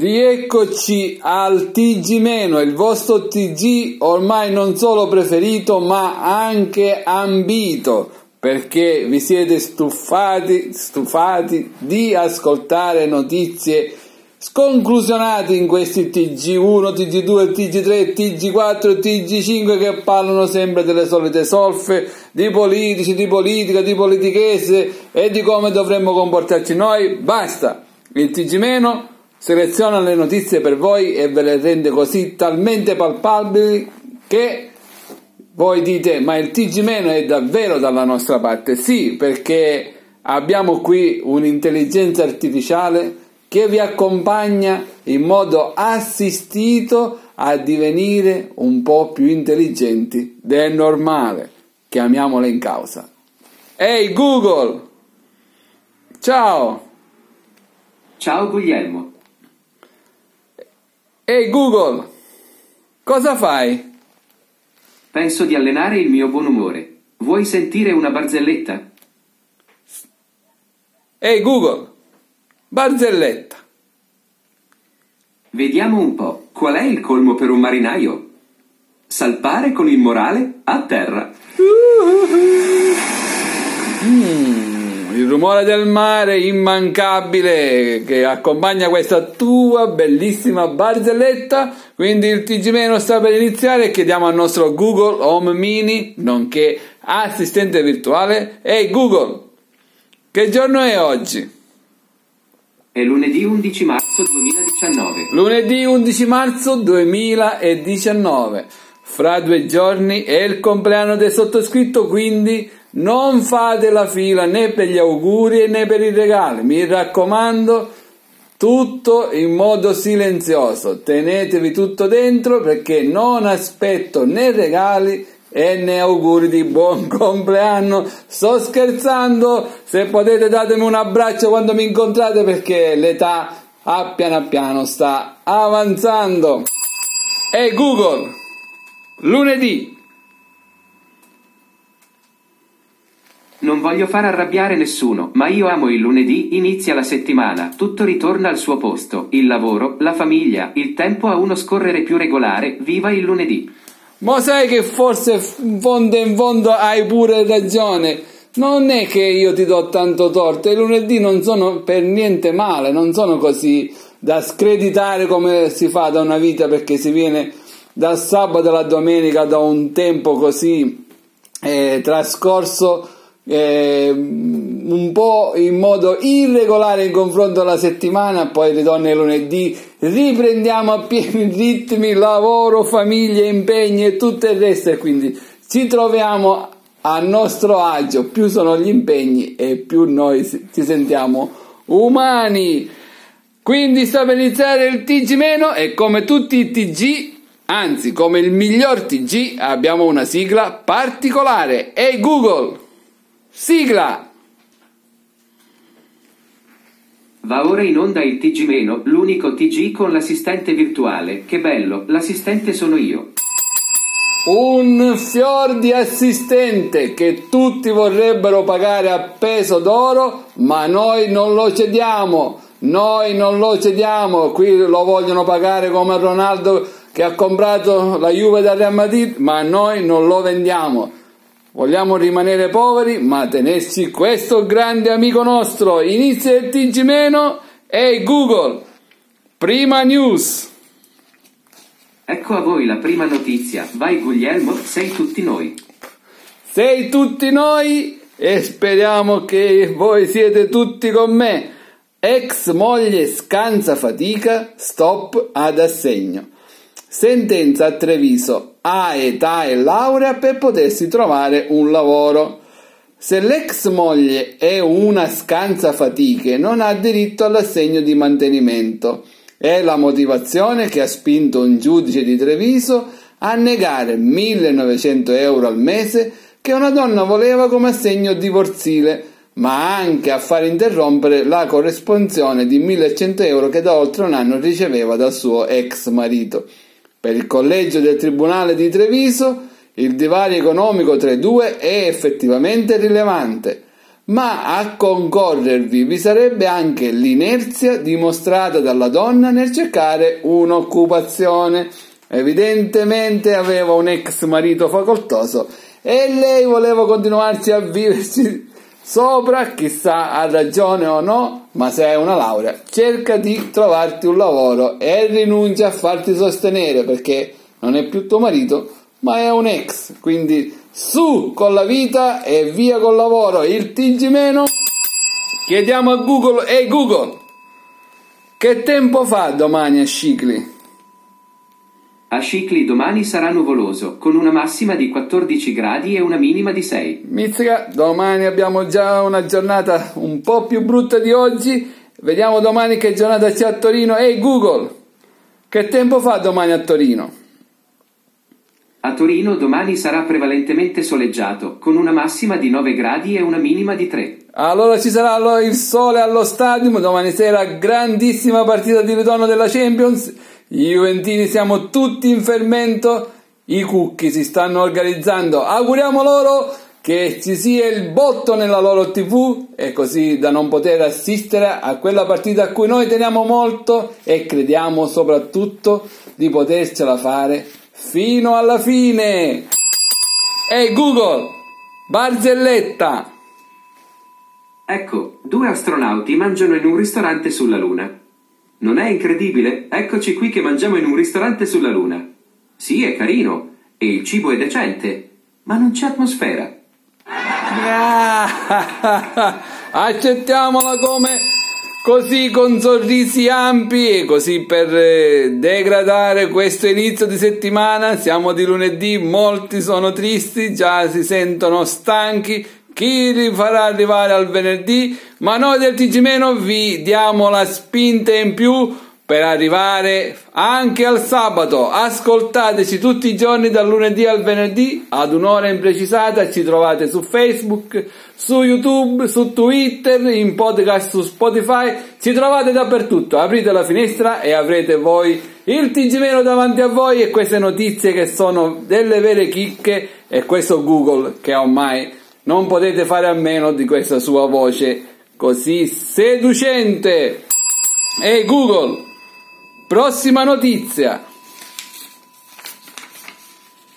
Rieccoci al TG-, il vostro TG ormai non solo preferito ma anche ambito perché vi siete stufati, stufati di ascoltare notizie sconclusionate in questi TG1, TG2, TG3, TG4, TG5 che parlano sempre delle solite solfe, di politici, di politica, di politichese e di come dovremmo comportarci noi. Basta! Il TG- seleziona le notizie per voi e ve le rende così talmente palpabili che voi dite ma il TG- è davvero dalla nostra parte? Sì, perché abbiamo qui un'intelligenza artificiale che vi accompagna in modo assistito a divenire un po' più intelligenti del normale. Chiamiamola in causa. Ehi hey Google! Ciao! Ciao Guglielmo. Ehi Google! Cosa fai? Penso di allenare il mio buon umore. Vuoi sentire una barzelletta? Ehi Google! Barzelletta. Vediamo un po', qual è il colmo per un marinaio? Salpare con il morale a terra. Mm, il rumore del mare immancabile che accompagna questa tua bellissima barzelletta. Quindi il TG- sta per iniziare e chiediamo al nostro Google Home Mini, nonché assistente virtuale, ehi Google, che giorno è oggi? È lunedì 11 marzo 2019. Lunedì 11 marzo 2019. Fra due giorni è il compleanno del sottoscritto, quindi non fate la fila né per gli auguri né per i regali. Mi raccomando, tutto in modo silenzioso. Tenetevi tutto dentro perché non aspetto né regali e ne auguri di buon compleanno. Sto scherzando, se potete datemi un abbraccio quando mi incontrate perché l'età a piano piano sta avanzando. E Google, lunedì. Non voglio far arrabbiare nessuno, ma io amo il lunedì, inizia la settimana, tutto ritorna al suo posto, il lavoro, la famiglia, il tempo a uno scorrere più regolare, viva il lunedì. Ma sai che forse in fondo in fondo hai pure ragione. Non è che io ti do tanto torto, i lunedì non sono per niente male, non sono così da screditare come si fa da una vita perché si viene dal sabato alla domenica da un tempo così eh, trascorso eh, un po' in modo irregolare in confronto alla settimana, poi ritorna il lunedì, riprendiamo a pieni ritmi, lavoro, famiglia, impegni e tutto il resto e quindi ci troviamo a nostro agio, più sono gli impegni e più noi ci sentiamo umani. Quindi sta per iniziare il TG meno e come tutti i TG, anzi come il miglior TG, abbiamo una sigla particolare. Ehi hey Google! Sigla! Va ora in onda il TG-, l'unico TG con l'assistente virtuale. Che bello, l'assistente sono io. Un fior di assistente che tutti vorrebbero pagare a peso d'oro, ma noi non lo cediamo. Noi non lo cediamo. Qui lo vogliono pagare come Ronaldo che ha comprato la Juve da Real Madrid, ma noi non lo vendiamo. Vogliamo rimanere poveri, ma tenerci questo grande amico nostro. Inizia il TG meno e Google. Prima news. Ecco a voi la prima notizia. Vai Guglielmo, sei tutti noi. Sei tutti noi e speriamo che voi siete tutti con me. Ex moglie scansa fatica, stop ad assegno. Sentenza a Treviso, ha età e laurea per potersi trovare un lavoro. Se l'ex moglie è una scansa fatiche, non ha diritto all'assegno di mantenimento. È la motivazione che ha spinto un giudice di Treviso a negare 1900 euro al mese che una donna voleva come assegno divorzile, ma anche a far interrompere la corresponsione di 1100 euro che da oltre un anno riceveva dal suo ex marito. Per il collegio del Tribunale di Treviso il divario economico tra i due è effettivamente rilevante, ma a concorrervi vi sarebbe anche l'inerzia dimostrata dalla donna nel cercare un'occupazione. Evidentemente aveva un ex marito facoltoso e lei voleva continuarsi a viverci sopra, chissà ha ragione o no, ma se hai una laurea, cerca di trovarti un lavoro e rinuncia a farti sostenere perché non è più tuo marito, ma è un ex, quindi su con la vita e via col lavoro. Il TG meno. Chiediamo a Google, ehi hey Google, che tempo fa domani a Scicli? A Scicli domani sarà nuvoloso, con una massima di 14 gradi e una minima di 6. Mizzica, domani abbiamo già una giornata un po' più brutta di oggi. Vediamo domani che giornata c'è a Torino. Ehi hey Google, che tempo fa domani a Torino? A Torino domani sarà prevalentemente soleggiato, con una massima di 9 gradi e una minima di 3. Allora ci sarà il sole allo stadio, domani sera grandissima partita di ritorno della Champions. I Juventini siamo tutti in fermento, i cucchi si stanno organizzando. Auguriamo loro che ci sia il botto nella loro tv e così da non poter assistere a quella partita a cui noi teniamo molto e crediamo soprattutto di potercela fare fino alla fine. Ehi Google, barzelletta. Ecco, due astronauti mangiano in un ristorante sulla Luna. Non è incredibile? Eccoci qui che mangiamo in un ristorante sulla Luna. Sì, è carino e il cibo è decente, ma non c'è atmosfera. Accettiamola come così con sorrisi ampi e così per eh, degradare questo inizio di settimana siamo di lunedì molti sono tristi già si sentono stanchi chi li farà arrivare al venerdì ma noi del TG vi diamo la spinta in più per arrivare anche al sabato. Ascoltateci tutti i giorni dal lunedì al venerdì ad un'ora imprecisata. Ci trovate su Facebook, su YouTube, su Twitter, in podcast su Spotify. Ci trovate dappertutto. Aprite la finestra e avrete voi il TG davanti a voi e queste notizie che sono delle vere chicche e questo Google che ormai non potete fare a meno di questa sua voce così seducente. Ehi hey Google, Prossima notizia.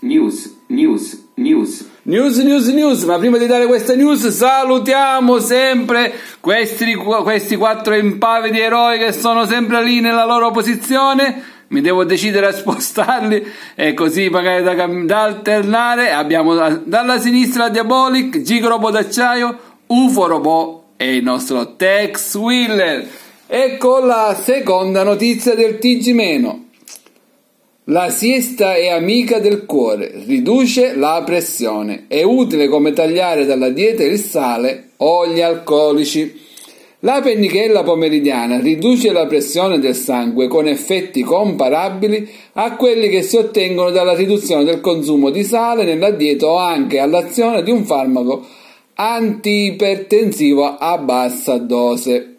News, news, news. News, news, news, ma prima di dare questa news salutiamo sempre questi, questi quattro impavidi eroi che sono sempre lì nella loro posizione. Mi devo decidere a spostarli e così magari da, da alternare. Abbiamo dalla sinistra Diabolic, Gigo Robot d'acciaio, UFO Robot e il nostro Tex Wheeler. Ecco la seconda notizia del TG-. La siesta è amica del cuore, riduce la pressione, è utile come tagliare dalla dieta il sale o gli alcolici. La pennichella pomeridiana riduce la pressione del sangue con effetti comparabili a quelli che si ottengono dalla riduzione del consumo di sale nella dieta o anche all'azione di un farmaco antiipertensivo a bassa dose.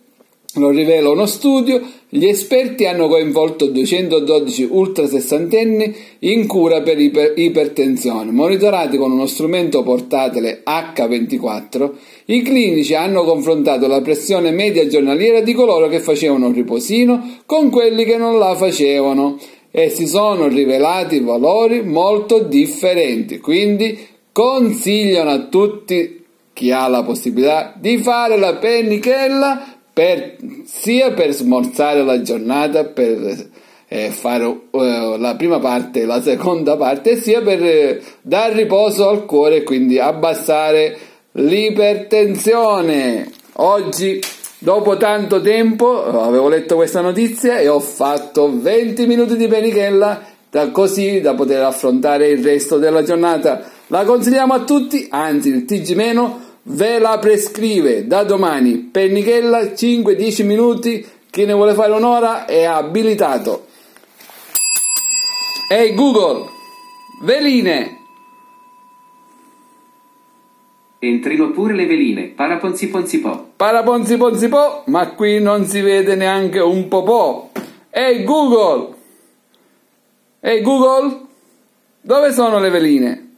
Lo rivela uno studio, gli esperti hanno coinvolto 212 ultrasessantenni in cura per iper- ipertensione, monitorati con uno strumento portatile H24. I clinici hanno confrontato la pressione media giornaliera di coloro che facevano un riposino con quelli che non la facevano e si sono rivelati valori molto differenti. Quindi consigliano a tutti chi ha la possibilità di fare la pennichella per, sia per smorzare la giornata, per eh, fare uh, la prima parte e la seconda parte, sia per eh, dar riposo al cuore e quindi abbassare l'ipertensione. Oggi, dopo tanto tempo, avevo letto questa notizia e ho fatto 20 minuti di penichella da così da poter affrontare il resto della giornata. La consigliamo a tutti, anzi il TG ve la prescrive da domani. Pennichella 5-10 minuti, chi ne vuole fare un'ora è abilitato. Ehi hey Google, veline! Entrino pure le veline, paraponzi ponzi po. Paraponzi ponzi po, ma qui non si vede neanche un po'. Ehi hey Google! Ehi hey Google, dove sono le veline?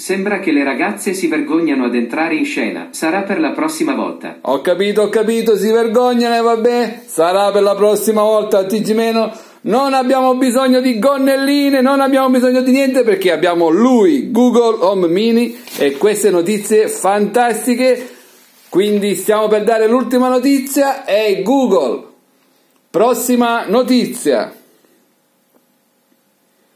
Sembra che le ragazze si vergognano ad entrare in scena. Sarà per la prossima volta. Ho capito, ho capito, si vergognano e vabbè, sarà per la prossima volta, TG meno. Non abbiamo bisogno di gonnelline, non abbiamo bisogno di niente perché abbiamo lui, Google Home Mini e queste notizie fantastiche. Quindi stiamo per dare l'ultima notizia, è Google. Prossima notizia.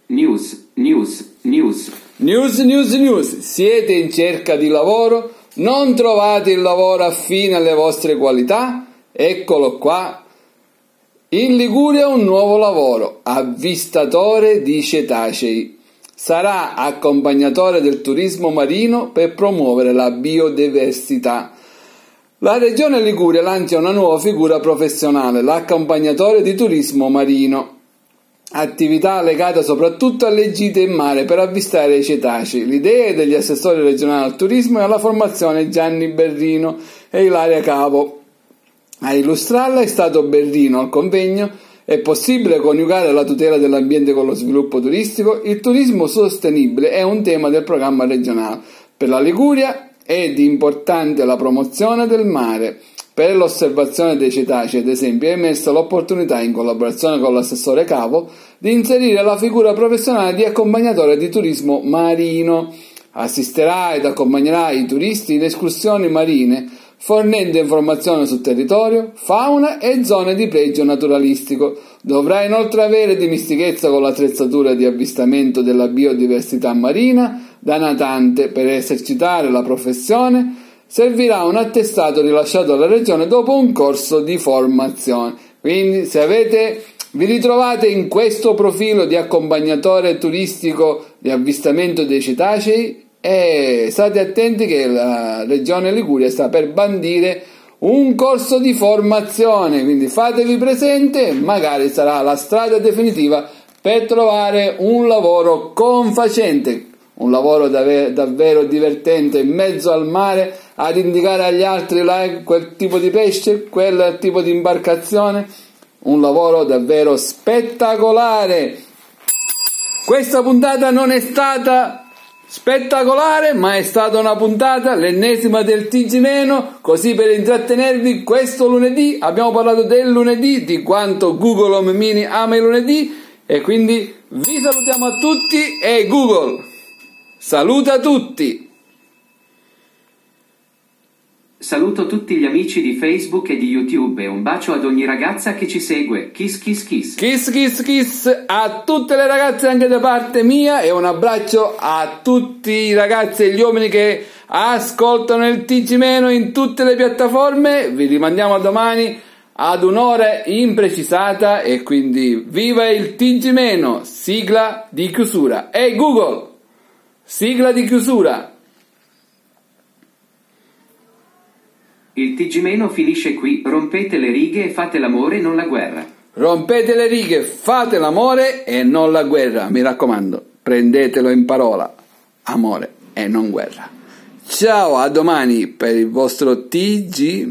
News, news, news. News, news, news. Siete in cerca di lavoro? Non trovate il lavoro affine alle vostre qualità? Eccolo qua. In Liguria un nuovo lavoro, avvistatore di cetacei. Sarà accompagnatore del turismo marino per promuovere la biodiversità. La Regione Liguria lancia una nuova figura professionale, l'accompagnatore di turismo marino attività legata soprattutto alle gite in mare per avvistare i cetacei. L'idea è degli assessori regionali al turismo e alla formazione Gianni Berrino e Ilaria Cavo. A illustrarla è stato Berrino al convegno. È possibile coniugare la tutela dell'ambiente con lo sviluppo turistico? Il turismo sostenibile è un tema del programma regionale. Per la Liguria è di importante la promozione del mare. Per l'osservazione dei cetacei, ad esempio, è emersa l'opportunità, in collaborazione con l'assessore Capo, di inserire la figura professionale di accompagnatore di turismo marino. Assisterà ed accompagnerà i turisti in escursioni marine, fornendo informazioni sul territorio, fauna e zone di pregio naturalistico. Dovrà inoltre avere dimistichezza con l'attrezzatura di avvistamento della biodiversità marina da natante per esercitare la professione servirà un attestato rilasciato dalla regione dopo un corso di formazione. Quindi se avete vi ritrovate in questo profilo di accompagnatore turistico di avvistamento dei cetacei e state attenti che la regione Liguria sta per bandire un corso di formazione, quindi fatevi presente, magari sarà la strada definitiva per trovare un lavoro confacente, un lavoro davvero divertente in mezzo al mare ad indicare agli altri là, quel tipo di pesce, quel tipo di imbarcazione. Un lavoro davvero spettacolare. Questa puntata non è stata spettacolare, ma è stata una puntata, l'ennesima del TG meno, così per intrattenervi questo lunedì abbiamo parlato del lunedì, di quanto Google Home Mini ama il lunedì e quindi vi salutiamo a tutti e Google saluta tutti! Saluto tutti gli amici di Facebook e di YouTube e un bacio ad ogni ragazza che ci segue. Kiss kiss kiss. Kiss kiss kiss a tutte le ragazze anche da parte mia e un abbraccio a tutti i ragazzi e gli uomini che ascoltano il TG Meno in tutte le piattaforme. Vi rimandiamo a domani ad un'ora imprecisata e quindi viva il TG Meno, sigla di chiusura. E hey Google, sigla di chiusura. Il TG- finisce qui, rompete le righe e fate l'amore, non la guerra. Rompete le righe, fate l'amore e non la guerra, mi raccomando, prendetelo in parola, amore e non guerra. Ciao, a domani per il vostro TG-.